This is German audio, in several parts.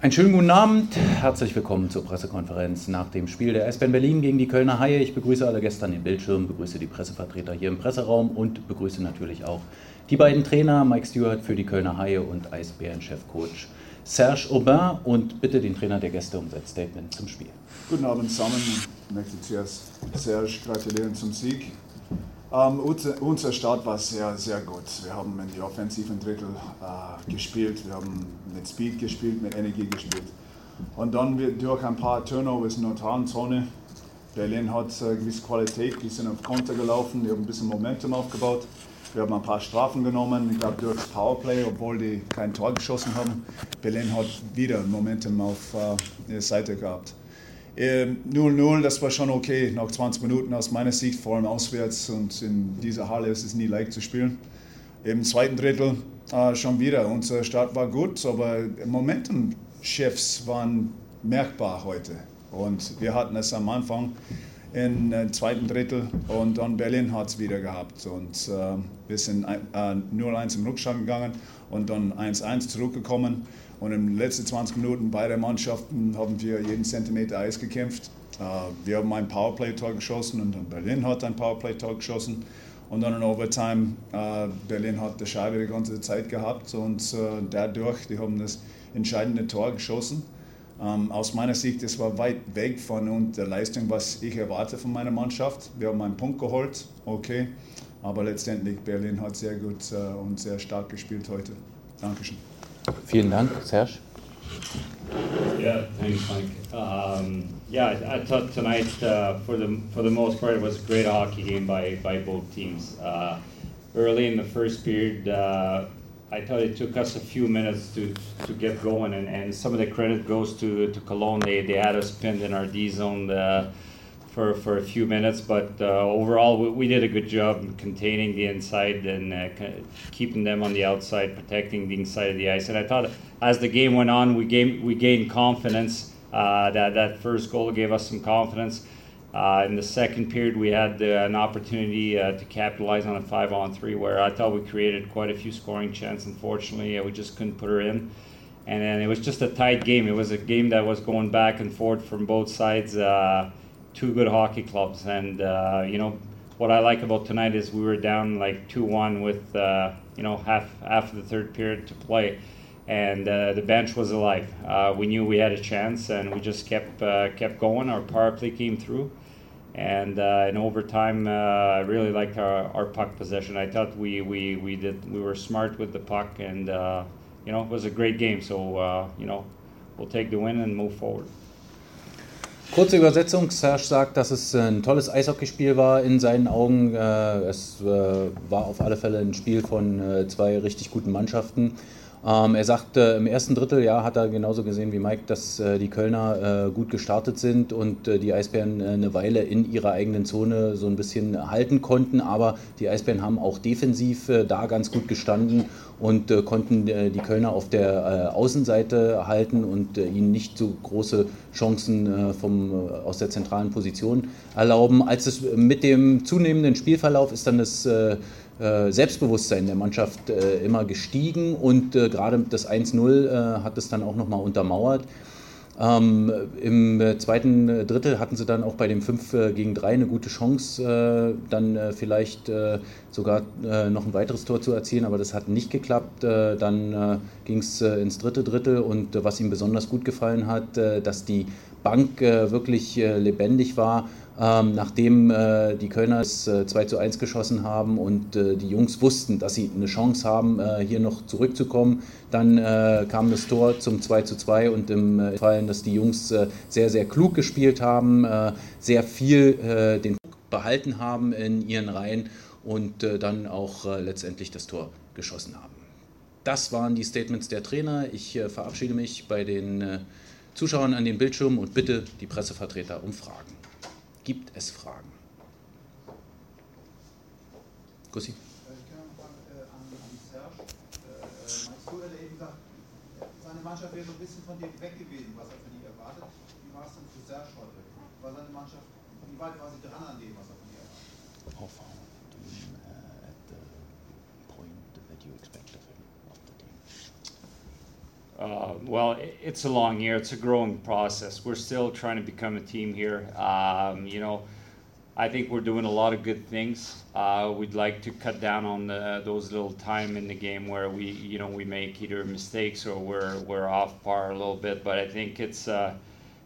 Einen schönen guten Abend, herzlich willkommen zur Pressekonferenz nach dem Spiel der Eisbären Berlin gegen die Kölner Haie. Ich begrüße alle Gäste an den Bildschirmen, begrüße die Pressevertreter hier im Presseraum und begrüße natürlich auch die beiden Trainer, Mike Stewart für die Kölner Haie und Eisbären-Chefcoach Serge Aubin und bitte den Trainer der Gäste um sein Statement zum Spiel. Guten Abend zusammen, ich möchte zuerst Serge gratulieren zum Sieg. Ähm, unser Start war sehr, sehr gut. Wir haben in die offensiven Drittel äh, gespielt, wir haben mit Speed gespielt, mit Energie gespielt. Und dann durch ein paar Turnovers in der neutralen Zone. Berlin hat äh, gewisse Qualität, die sind auf Konter gelaufen, die haben ein bisschen Momentum aufgebaut. Wir haben ein paar Strafen genommen, ich glaube durch das Powerplay, obwohl die kein Tor geschossen haben. Berlin hat wieder Momentum auf äh, ihrer Seite gehabt. 0-0, ähm, das war schon okay nach 20 Minuten aus meiner Sicht, vor allem auswärts und in dieser Halle ist es nie leicht zu spielen. Im zweiten Drittel äh, schon wieder, unser Start war gut, aber Momentum-Chefs waren merkbar heute. Und wir hatten es am Anfang im äh, zweiten Drittel und dann Berlin hat es wieder gehabt. Und äh, wir sind äh, 0-1 im Rückstand gegangen und dann 1-1 zurückgekommen. Und in den letzten 20 Minuten beide Mannschaften haben wir jeden Zentimeter Eis gekämpft. Äh, wir haben ein Powerplay-Tor geschossen und Berlin hat ein Powerplay-Tor geschossen. Und dann in Overtime, äh, Berlin hat die Scheibe die ganze Zeit gehabt und äh, dadurch, die haben das entscheidende Tor geschossen. Ähm, aus meiner Sicht, es war weit weg von der Leistung, was ich erwarte von meiner Mannschaft. Wir haben einen Punkt geholt, okay, aber letztendlich Berlin hat sehr gut und sehr stark gespielt heute. Dankeschön. Vielen Dank, Serge. Yeah, thanks, Mike. Um, yeah, I, I, thought tonight, uh, for the for the most part, it was a great hockey game by by both teams. Uh, early in the first period, uh, I thought it took us a few minutes to to get going, and, and some of the credit goes to to Cologne. They they had us pinned in our D zone. Uh, for, for a few minutes, but uh, overall we, we, did a good job containing the inside and uh, keeping them on the outside, protecting the inside of the ice. And I thought as the game went on, we gained we gained confidence. Uh, that that first goal gave us some confidence. Uh, in the second period, we had uh, an opportunity uh, to capitalize on a five-on-three, where I thought we created quite a few scoring chances. Unfortunately, we just couldn't put her in and then it was just a tight game. It was a game that was going back and forth from both sides. Uh, two good hockey clubs. And uh, you know what I like about tonight is we were down like two one with uh, you know half half of the third period to play, and uh, the bench was alive. Uh, we knew we had a chance, and we just kept uh, kept going. Our power play came through. And uh, in overtime, I really liked our, our puck possession. I thought we, we, we did we were smart with the puck, and you know it was a great game. So you know we'll take the win and move forward. Kurze Übersetzung, Serge sagt, dass es ein tolles Eishockeyspiel war in seinen Augen. Äh, es äh, war auf alle Fälle ein Spiel von äh, zwei richtig guten Mannschaften. Ähm, er sagt, im ersten Drittel, ja, hat er genauso gesehen wie Mike, dass die Kölner gut gestartet sind und die Eisbären eine Weile in ihrer eigenen Zone so ein bisschen halten konnten. Aber die Eisbären haben auch defensiv da ganz gut gestanden und äh, konnten äh, die Kölner auf der äh, Außenseite halten und ihnen nicht so große Chancen vom, aus der zentralen Position erlauben. Als es mit dem zunehmenden Spielverlauf ist dann das Selbstbewusstsein der Mannschaft immer gestiegen und gerade das 1-0 hat es dann auch nochmal untermauert. Ähm, Im zweiten Drittel hatten sie dann auch bei dem 5 äh, gegen 3 eine gute Chance, äh, dann äh, vielleicht äh, sogar äh, noch ein weiteres Tor zu erzielen, aber das hat nicht geklappt. Äh, dann ging es ins dritte Drittel und was ihm besonders gut gefallen hat, dass die Bank wirklich lebendig war ähm, nachdem äh, die Kölner es äh, 2 zu 1 geschossen haben und äh, die Jungs wussten, dass sie eine Chance haben, äh, hier noch zurückzukommen, dann äh, kam das Tor zum 2 zu 2 und im äh, Fall, dass die Jungs sehr, sehr klug gespielt haben, sehr viel den behalten haben in ihren Reihen und dann auch letztendlich das Tor geschossen haben. Das waren die Statements der Trainer. Ich verabschiede mich bei den Zuschauern an den Bildschirmen und bitte die Pressevertreter um Fragen. Gibt es Fragen? Gussi? Ich kann noch an, an Serge. Meinst du, hat eben gesagt, seine Mannschaft wäre so ein bisschen von dem weg gewesen, was er von ihm erwartet. Wie war es denn für Serge heute? War seine Mannschaft, wie weit war sie dran an dem, was er von ihr erwartet? How far do you uh, at the point that you expect of him? Uh, well, it's a long year. It's a growing process. We're still trying to become a team here. Um, you know, I think we're doing a lot of good things. Uh, we'd like to cut down on the, those little time in the game where we, you know, we make either mistakes or we're we're off par a little bit. But I think it's uh,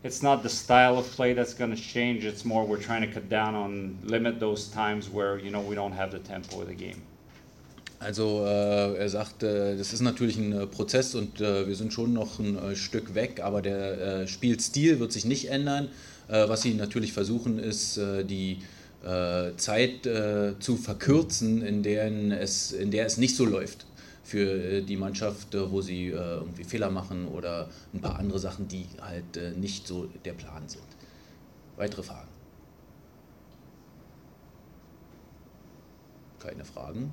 it's not the style of play that's going to change. It's more we're trying to cut down on limit those times where you know we don't have the tempo of the game. Also äh, er sagt, äh, das ist natürlich ein äh, Prozess und äh, wir sind schon noch ein äh, Stück weg, aber der äh, Spielstil wird sich nicht ändern. was sie natürlich versuchen, ist die Zeit zu verkürzen, in der, es, in der es nicht so läuft für die Mannschaft, wo sie irgendwie Fehler machen oder ein paar andere Sachen, die halt nicht so der Plan sind. Weitere Fragen? Keine Fragen?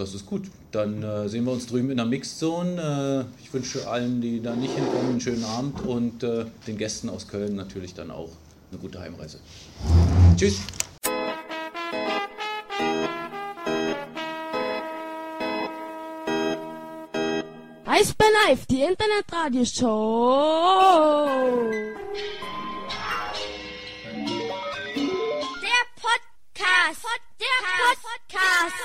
Das ist gut. Dann äh, sehen wir uns drüben in der Mixzone. Äh, ich wünsche allen, die da nicht hinkommen, einen schönen Abend und äh, den Gästen aus Köln natürlich dann auch eine gute Heimreise. Tschüss. Eisbär Live, die Internetradioshow. Der Podcast. Der Podcast.